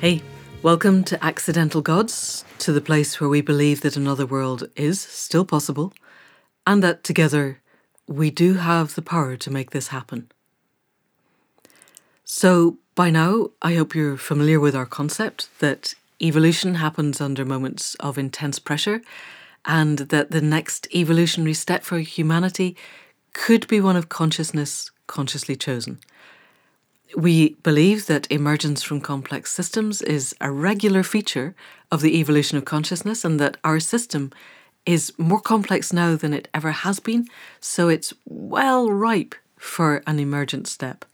Hey, welcome to Accidental Gods, to the place where we believe that another world is still possible, and that together we do have the power to make this happen. So, by now, I hope you're familiar with our concept that evolution happens under moments of intense pressure, and that the next evolutionary step for humanity could be one of consciousness consciously chosen. We believe that emergence from complex systems is a regular feature of the evolution of consciousness and that our system is more complex now than it ever has been, so it's well ripe for an emergent step.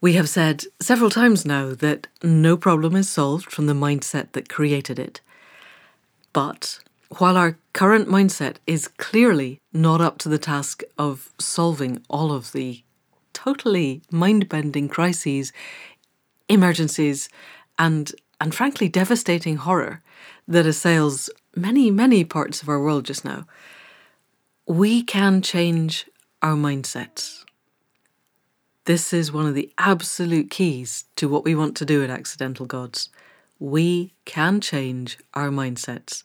We have said several times now that no problem is solved from the mindset that created it. But while our current mindset is clearly not up to the task of solving all of the totally mind bending crises, emergencies, and, and frankly devastating horror that assails many, many parts of our world just now, we can change our mindsets. This is one of the absolute keys to what we want to do at Accidental Gods. We can change our mindsets.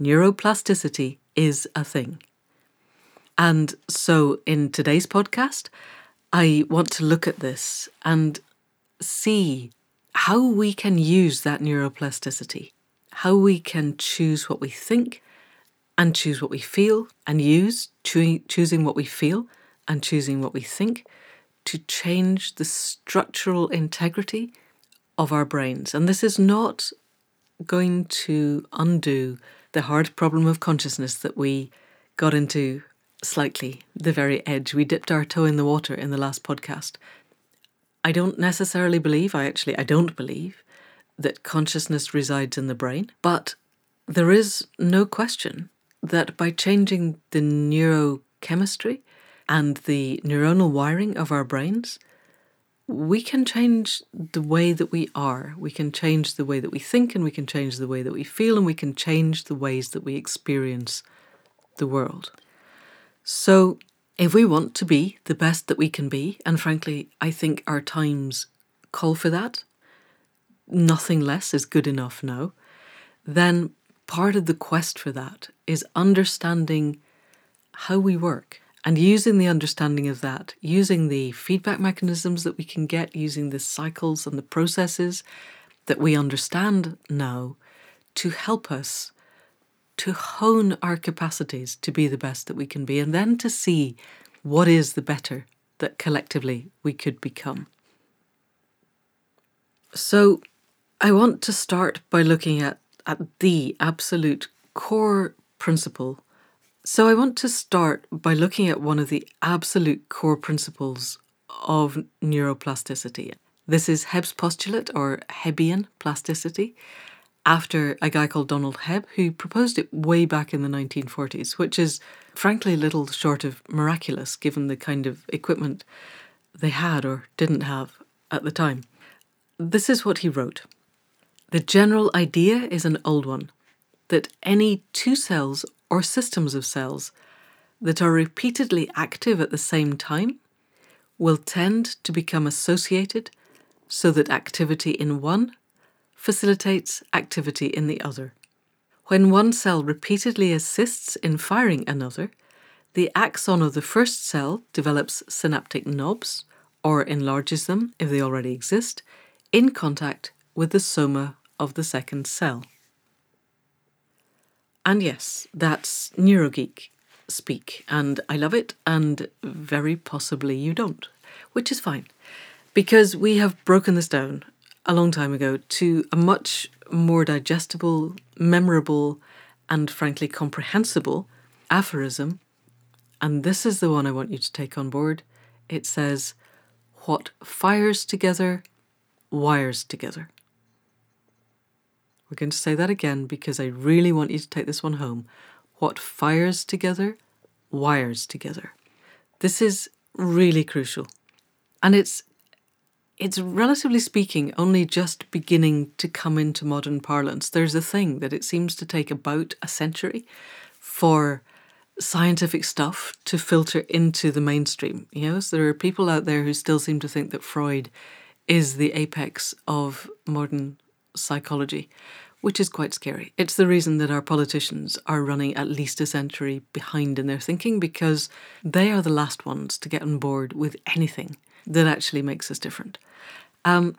Neuroplasticity is a thing. And so, in today's podcast, I want to look at this and see how we can use that neuroplasticity, how we can choose what we think and choose what we feel, and use choo- choosing what we feel and choosing what we think to change the structural integrity of our brains. And this is not going to undo the hard problem of consciousness that we got into slightly the very edge. We dipped our toe in the water in the last podcast. I don't necessarily believe, I actually I don't believe that consciousness resides in the brain, but there is no question that by changing the neurochemistry and the neuronal wiring of our brains, we can change the way that we are. We can change the way that we think, and we can change the way that we feel, and we can change the ways that we experience the world. So, if we want to be the best that we can be, and frankly, I think our times call for that, nothing less is good enough now, then part of the quest for that is understanding how we work and using the understanding of that, using the feedback mechanisms that we can get, using the cycles and the processes that we understand now to help us to hone our capacities to be the best that we can be, and then to see what is the better that collectively we could become. So, I want to start by looking at, at the absolute core principle. So, I want to start by looking at one of the absolute core principles of neuroplasticity. This is Hebb's postulate or Hebbian plasticity after a guy called Donald Hebb, who proposed it way back in the 1940s, which is frankly little short of miraculous given the kind of equipment they had or didn't have at the time. This is what he wrote The general idea is an old one that any two cells or systems of cells that are repeatedly active at the same time will tend to become associated so that activity in one facilitates activity in the other. When one cell repeatedly assists in firing another, the axon of the first cell develops synaptic knobs, or enlarges them if they already exist, in contact with the soma of the second cell. And yes, that's neurogeek speak, and I love it, and very possibly you don't, which is fine, because we have broken this down a long time ago to a much more digestible, memorable, and frankly comprehensible aphorism. And this is the one I want you to take on board. It says, What fires together, wires together. We're going to say that again because I really want you to take this one home. What fires together, wires together. This is really crucial. And it's it's relatively speaking only just beginning to come into modern parlance. There's a thing that it seems to take about a century for scientific stuff to filter into the mainstream. You know, so there are people out there who still seem to think that Freud is the apex of modern psychology, which is quite scary. It's the reason that our politicians are running at least a century behind in their thinking because they are the last ones to get on board with anything that actually makes us different. Um,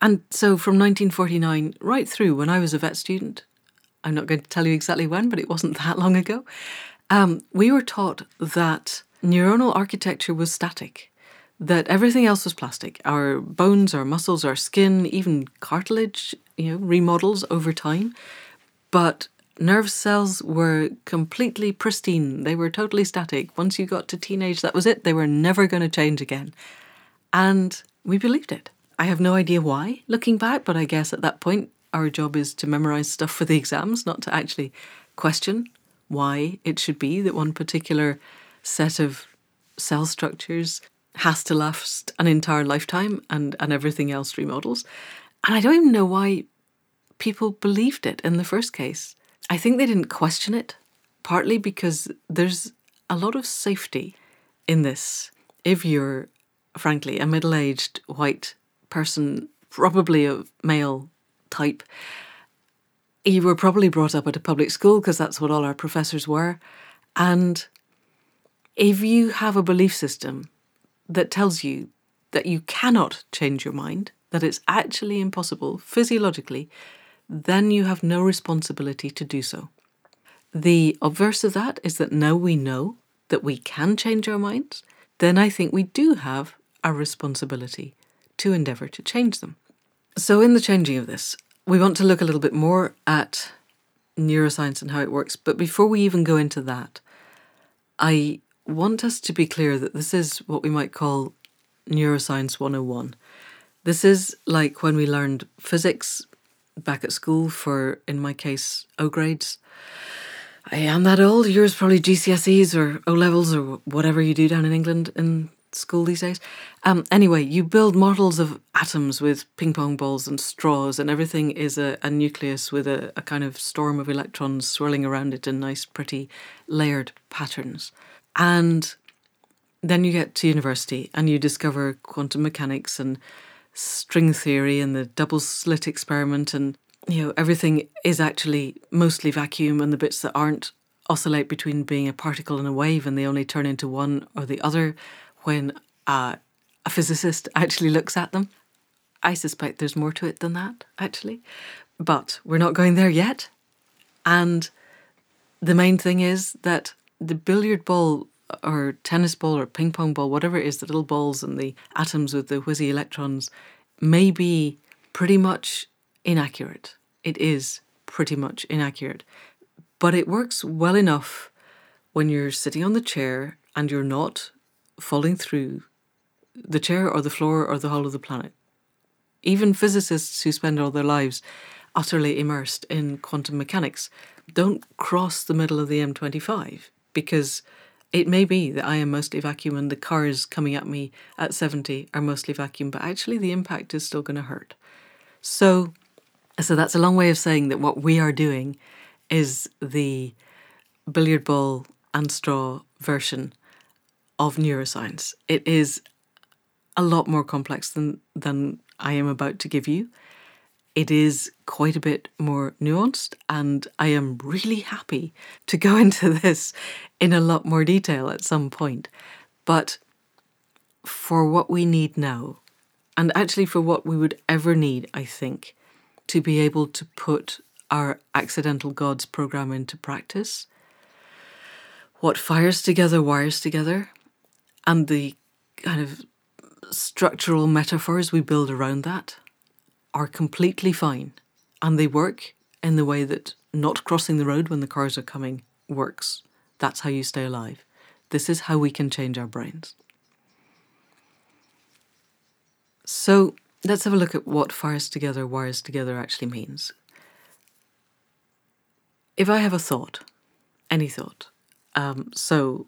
and so from 1949 right through when I was a vet student, I'm not going to tell you exactly when, but it wasn't that long ago, um, we were taught that neuronal architecture was static, that everything else was plastic. Our bones, our muscles, our skin, even cartilage, you know, remodels over time. But nerve cells were completely pristine. They were totally static. Once you got to teenage, that was it. They were never going to change again. And we believed it. I have no idea why, looking back, but I guess at that point, our job is to memorize stuff for the exams, not to actually question why it should be that one particular set of cell structures has to last an entire lifetime and, and everything else remodels. And I don't even know why people believed it in the first case. I think they didn't question it, partly because there's a lot of safety in this. If you're, frankly, a middle aged white person, probably a male type, you were probably brought up at a public school because that's what all our professors were. And if you have a belief system that tells you that you cannot change your mind, that it's actually impossible physiologically, then you have no responsibility to do so. The obverse of that is that now we know that we can change our minds, then I think we do have a responsibility to endeavour to change them. So, in the changing of this, we want to look a little bit more at neuroscience and how it works. But before we even go into that, I want us to be clear that this is what we might call Neuroscience 101. This is like when we learned physics back at school for, in my case, O grades. I am that old. Yours probably GCSEs or O levels or whatever you do down in England in school these days. Um, anyway, you build models of atoms with ping pong balls and straws, and everything is a, a nucleus with a, a kind of storm of electrons swirling around it in nice, pretty, layered patterns. And then you get to university and you discover quantum mechanics and string theory and the double slit experiment and you know everything is actually mostly vacuum and the bits that aren't oscillate between being a particle and a wave and they only turn into one or the other when uh, a physicist actually looks at them. I suspect there's more to it than that, actually. But we're not going there yet. And the main thing is that the billiard ball or tennis ball or ping pong ball, whatever it is, the little balls and the atoms with the whizzy electrons, may be pretty much inaccurate. It is pretty much inaccurate. But it works well enough when you're sitting on the chair and you're not falling through the chair or the floor or the whole of the planet. Even physicists who spend all their lives utterly immersed in quantum mechanics don't cross the middle of the M25 because it may be that I am mostly vacuum and the cars coming at me at 70 are mostly vacuum, but actually the impact is still going to hurt. So, so that's a long way of saying that what we are doing is the billiard ball and straw version of neuroscience. It is a lot more complex than, than I am about to give you. It is quite a bit more nuanced, and I am really happy to go into this in a lot more detail at some point. But for what we need now, and actually for what we would ever need, I think, to be able to put our accidental gods program into practice, what fires together wires together and the kind of structural metaphors we build around that are completely fine and they work in the way that not crossing the road when the cars are coming works. That's how you stay alive. This is how we can change our brains. So let's have a look at what fires together, wires together actually means. If I have a thought, any thought, um, so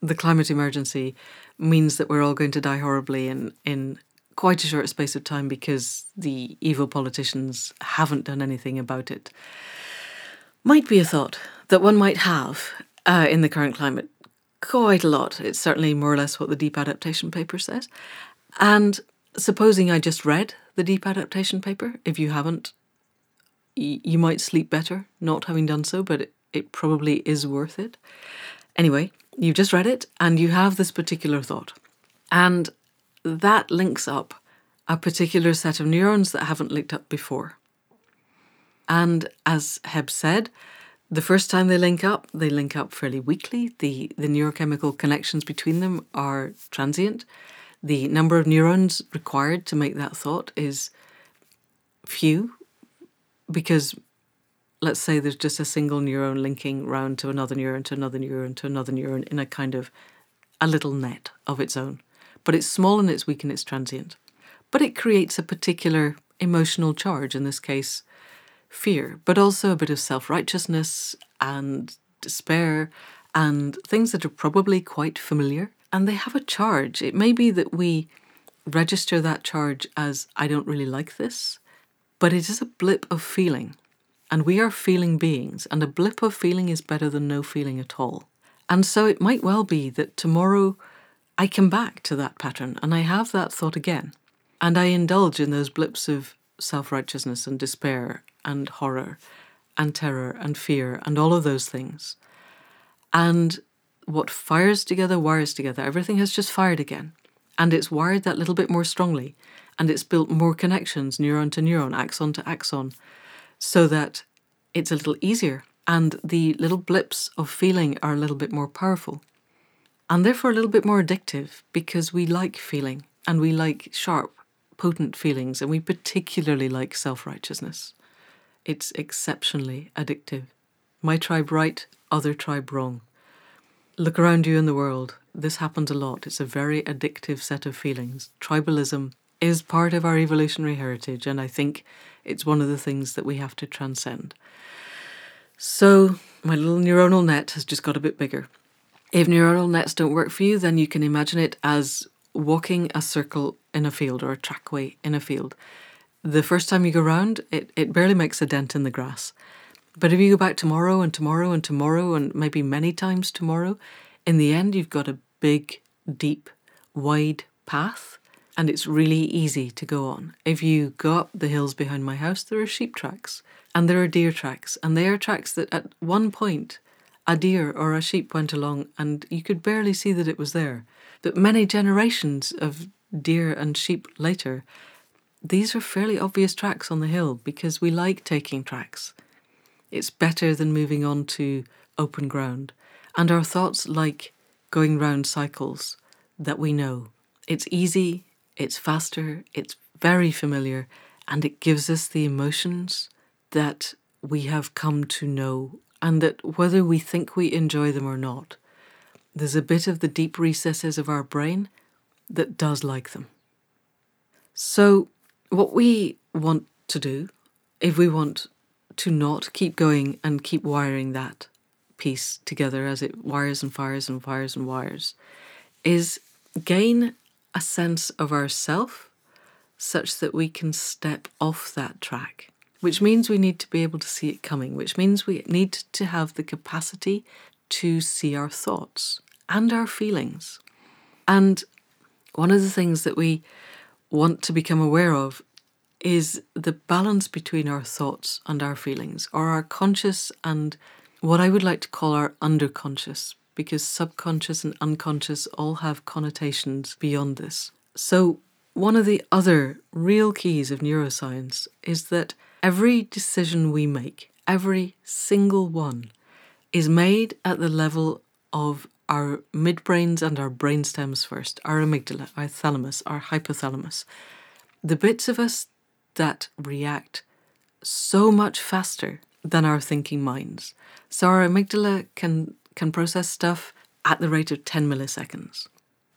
the climate emergency means that we're all going to die horribly in, in quite a short space of time because the evil politicians haven't done anything about it. Might be a thought that one might have uh, in the current climate. Quite a lot. It's certainly more or less what the Deep Adaptation paper says. And supposing I just read the deep adaptation paper. If you haven't, you might sleep better not having done so, but it, it probably is worth it. Anyway, you've just read it and you have this particular thought. And that links up a particular set of neurons that haven't linked up before. And as Hebb said, the first time they link up, they link up fairly weakly. The, the neurochemical connections between them are transient. The number of neurons required to make that thought is few because let's say there's just a single neuron linking round to another neuron to another neuron to another neuron in a kind of a little net of its own. But it's small and it's weak and it's transient. But it creates a particular emotional charge, in this case, fear, but also a bit of self righteousness and despair and things that are probably quite familiar. And they have a charge. It may be that we register that charge as, I don't really like this, but it is a blip of feeling. And we are feeling beings, and a blip of feeling is better than no feeling at all. And so it might well be that tomorrow I come back to that pattern and I have that thought again. And I indulge in those blips of self righteousness and despair and horror and terror and fear and all of those things. And what fires together wires together. Everything has just fired again. And it's wired that little bit more strongly. And it's built more connections, neuron to neuron, axon to axon, so that it's a little easier and the little blips of feeling are a little bit more powerful and therefore a little bit more addictive because we like feeling and we like sharp, potent feelings and we particularly like self righteousness. It's exceptionally addictive. My tribe right, other tribe wrong. Look around you in the world. This happens a lot. It's a very addictive set of feelings. Tribalism is part of our evolutionary heritage, and I think it's one of the things that we have to transcend. So, my little neuronal net has just got a bit bigger. If neuronal nets don't work for you, then you can imagine it as walking a circle in a field or a trackway in a field. The first time you go round, it, it barely makes a dent in the grass. But if you go back tomorrow and tomorrow and tomorrow and maybe many times tomorrow, in the end, you've got a big, deep, wide path and it's really easy to go on. If you go up the hills behind my house, there are sheep tracks and there are deer tracks, and they are tracks that at one point a deer or a sheep went along and you could barely see that it was there. But many generations of deer and sheep later, these are fairly obvious tracks on the hill because we like taking tracks. It's better than moving on to open ground. And our thoughts like going round cycles that we know. It's easy, it's faster, it's very familiar, and it gives us the emotions that we have come to know, and that whether we think we enjoy them or not, there's a bit of the deep recesses of our brain that does like them. So, what we want to do, if we want to not keep going and keep wiring that piece together as it wires and fires and fires and wires, is gain a sense of ourself such that we can step off that track, which means we need to be able to see it coming, which means we need to have the capacity to see our thoughts and our feelings. And one of the things that we want to become aware of is the balance between our thoughts and our feelings, or our conscious and what I would like to call our underconscious because subconscious and unconscious all have connotations beyond this. So, one of the other real keys of neuroscience is that every decision we make, every single one, is made at the level of our midbrains and our brainstems first, our amygdala, our thalamus, our hypothalamus. The bits of us that react so much faster than our thinking minds. So our amygdala can can process stuff at the rate of 10 milliseconds.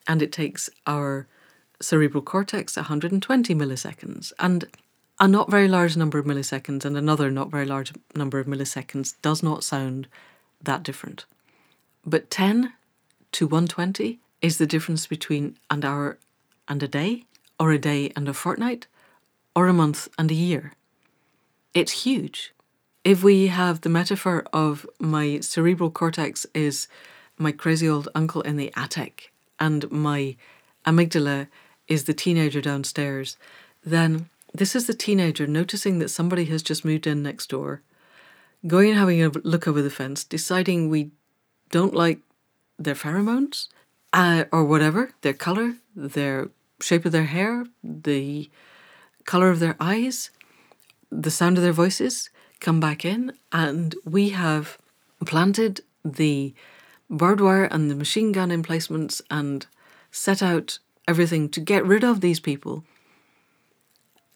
And it takes our cerebral cortex 120 milliseconds. And a not very large number of milliseconds and another not very large number of milliseconds does not sound that different. But 10 to 120 is the difference between an hour and a day, or a day and a fortnight, or a month and a year. It's huge if we have the metaphor of my cerebral cortex is my crazy old uncle in the attic and my amygdala is the teenager downstairs, then This is the teenager noticing that somebody has just moved in next door, going and having a look over the fence, deciding we don't like their pheromones uh, or whatever, their color, their shape of their hair, the color of their eyes, the sound of their voices, come back in, and we have planted the barbed wire and the machine gun emplacements and set out everything to get rid of these people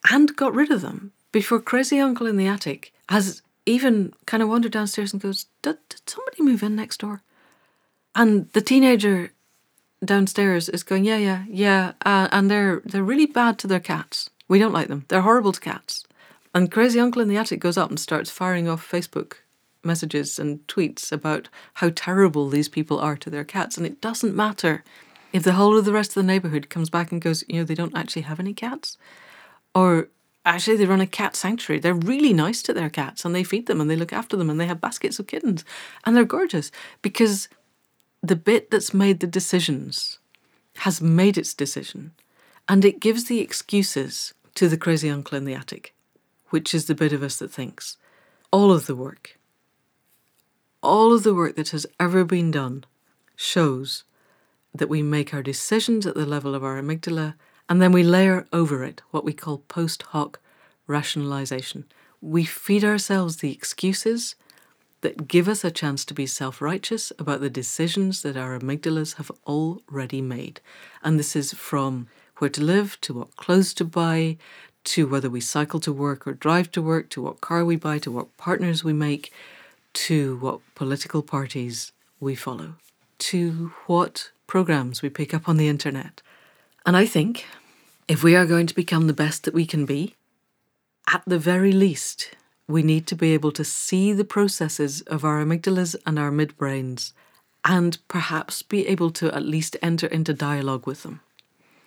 and got rid of them before crazy uncle in the attic has even kind of wandered downstairs and goes, did, did somebody move in next door? And the teenager downstairs is going, yeah, yeah, yeah, uh, and they're they're really bad to their cats. We don't like them. They're horrible to cats. And crazy uncle in the attic goes up and starts firing off Facebook messages and tweets about how terrible these people are to their cats. And it doesn't matter if the whole of the rest of the neighborhood comes back and goes, you know, they don't actually have any cats, or actually they run a cat sanctuary. They're really nice to their cats and they feed them and they look after them and they have baskets of kittens and they're gorgeous because the bit that's made the decisions has made its decision and it gives the excuses to the crazy uncle in the attic, which is the bit of us that thinks. All of the work, all of the work that has ever been done shows that we make our decisions at the level of our amygdala and then we layer over it what we call post hoc rationalization. We feed ourselves the excuses that give us a chance to be self righteous about the decisions that our amygdalas have already made. And this is from where to live, to what clothes to buy, to whether we cycle to work or drive to work, to what car we buy, to what partners we make, to what political parties we follow, to what programs we pick up on the internet. And I think if we are going to become the best that we can be, at the very least, we need to be able to see the processes of our amygdalas and our midbrains and perhaps be able to at least enter into dialogue with them.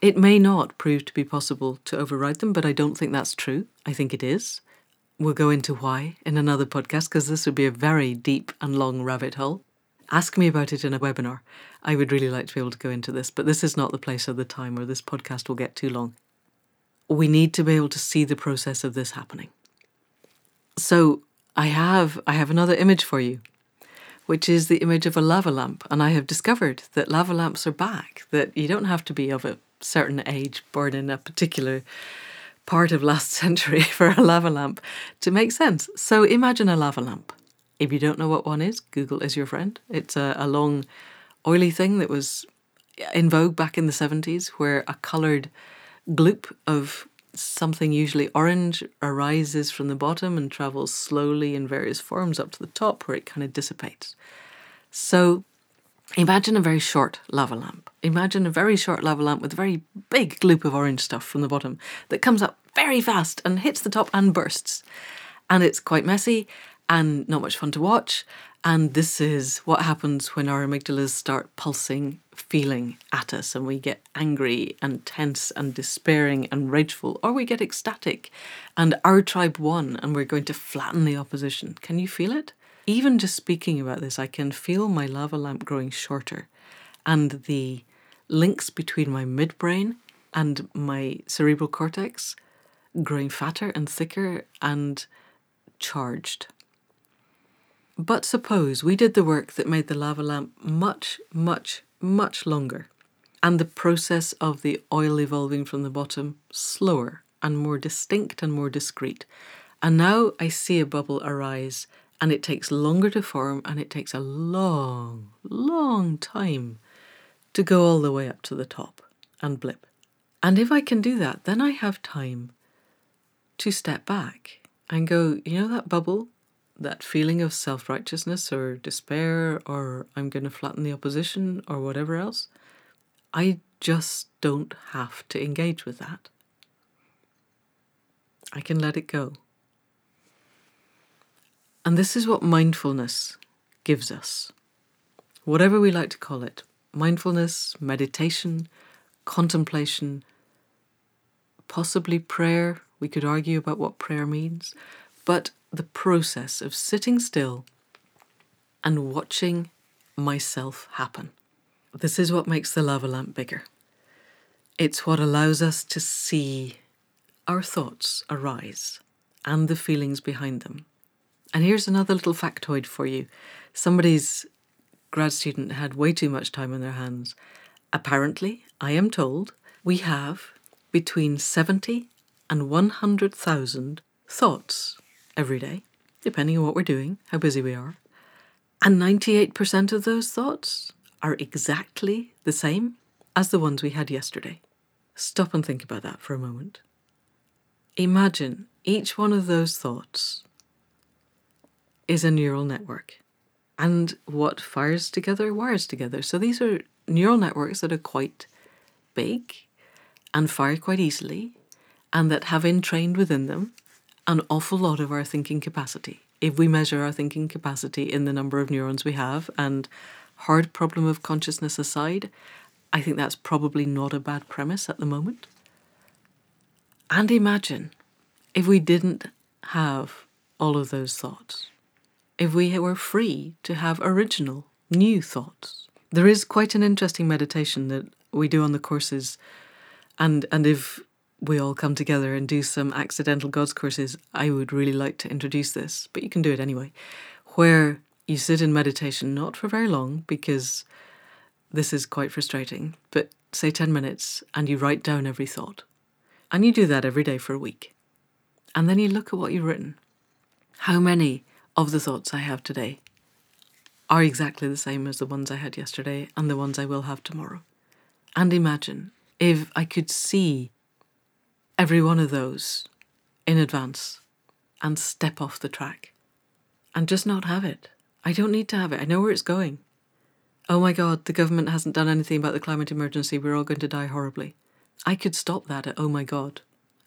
It may not prove to be possible to override them, but I don't think that's true. I think it is. We'll go into why in another podcast because this would be a very deep and long rabbit hole. Ask me about it in a webinar. I would really like to be able to go into this, but this is not the place or the time where this podcast will get too long. We need to be able to see the process of this happening. So I have I have another image for you, which is the image of a lava lamp, and I have discovered that lava lamps are back. That you don't have to be of a certain age, born in a particular part of last century for a lava lamp to make sense. So imagine a lava lamp. If you don't know what one is, Google is your friend. It's a, a long, oily thing that was in vogue back in the 70s, where a coloured gloop of something usually orange arises from the bottom and travels slowly in various forms up to the top where it kind of dissipates. So imagine a very short lava lamp. Imagine a very short lava lamp with a very big gloop of orange stuff from the bottom that comes up very fast and hits the top and bursts. And it's quite messy and not much fun to watch. And this is what happens when our amygdalas start pulsing, feeling at us, and we get angry and tense and despairing and rageful, or we get ecstatic and our tribe won and we're going to flatten the opposition. Can you feel it? Even just speaking about this, I can feel my lava lamp growing shorter and the links between my midbrain and my cerebral cortex growing fatter and thicker and charged. But suppose we did the work that made the lava lamp much, much, much longer, and the process of the oil evolving from the bottom slower and more distinct and more discreet. And now I see a bubble arise, and it takes longer to form, and it takes a long, long time to go all the way up to the top and blip. And if I can do that, then I have time to step back and go, you know, that bubble that feeling of self righteousness or despair or I'm going to flatten the opposition or whatever else, I just don't have to engage with that. I can let it go. And this is what mindfulness gives us. Whatever we like to call it mindfulness, meditation, contemplation, possibly prayer. We could argue about what prayer means. But the process of sitting still and watching myself happen. This is what makes the lava lamp bigger. It's what allows us to see our thoughts arise and the feelings behind them. And here's another little factoid for you. Somebody's grad student had way too much time on their hands. Apparently, I am told, we have between 70 and 100,000 thoughts every day, depending on what we're doing, how busy we are. And 98% of those thoughts are exactly the same as the ones we had yesterday. Stop and think about that for a moment. Imagine each one of those thoughts is a neural network. And what fires together wires together. So these are neural networks that are quite big and fire quite easily and that have entrained within them an awful lot of our thinking capacity. If we measure our thinking capacity in the number of neurons we have and hard problem of consciousness aside, I think that's probably not a bad premise at the moment. And imagine if we didn't have all of those thoughts, if we were free to have original, new thoughts. There is quite an interesting meditation that we do on the courses, and, and if we all come together and do some accidental gods courses, I would really like to introduce this, but you can do it anyway, where you sit in meditation not for very long because this is quite frustrating, but say 10 minutes and you write down every thought. And you do that every day for a week. And then you look at what you've written. How many of the thoughts I have today are exactly the same as the ones I had yesterday and the ones I will have tomorrow? And imagine if I could see every one of those in advance and step off the track and just not have it. I don't need to have it. I know where it's going. Oh my God, the government hasn't done anything about the climate emergency. We're all going to die horribly. I could stop that at oh my God.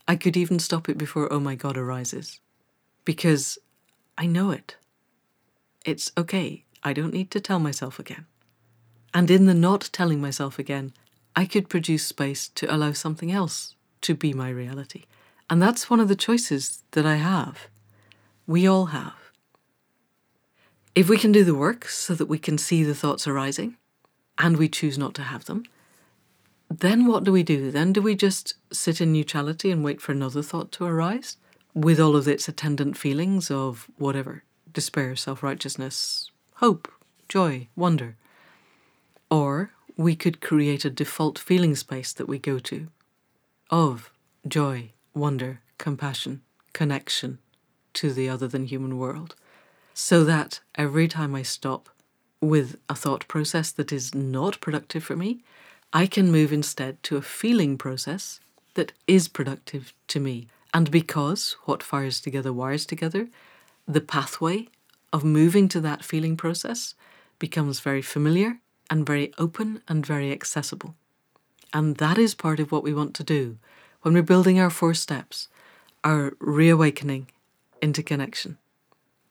I could even stop it before oh my God arises. Because I know it. It's okay. I don't need to tell myself again. And in the not telling myself again, I could produce space to allow something else to be my reality. And that's one of the choices that I have. We all have. If we can do the work so that we can see the thoughts arising and we choose not to have them, then what do we do? Then do we just sit in neutrality and wait for another thought to arise with all of its attendant feelings of whatever despair, self righteousness, hope, joy, wonder? Or we could create a default feeling space that we go to of joy, wonder, compassion, connection to the other than human world so that every time I stop with a thought process that is not productive for me, I can move instead to a feeling process that is productive to me. And because what fires together wires together, the pathway of moving to that feeling process becomes very familiar and very open and very accessible. And that is part of what we want to do when we're building our four steps, our reawakening into connection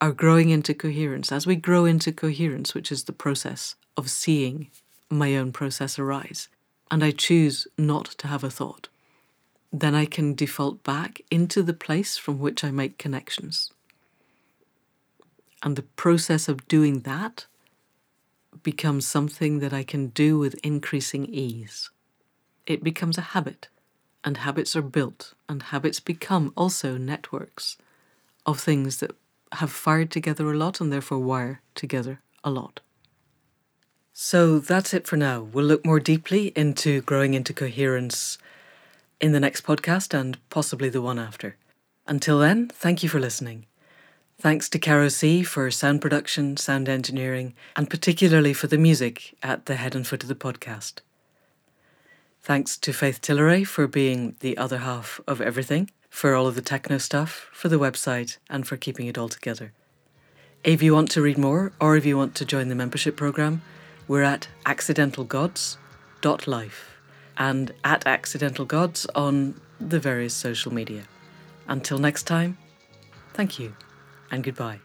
are growing into coherence. As we grow into coherence, which is the process of seeing my own process arise, and I choose not to have a thought, then I can default back into the place from which I make connections. And the process of doing that becomes something that I can do with increasing ease. It becomes a habit, and habits are built, and habits become also networks of things that have fired together a lot and therefore wire together a lot. So that's it for now. We'll look more deeply into growing into coherence in the next podcast and possibly the one after. Until then, thank you for listening. Thanks to Caro C for sound production, sound engineering, and particularly for the music at the head and foot of the podcast. Thanks to Faith Tilleray for being the other half of everything for all of the techno stuff, for the website, and for keeping it all together. If you want to read more, or if you want to join the membership program, we're at accidentalgods.life and at accidentalgods on the various social media. Until next time, thank you and goodbye.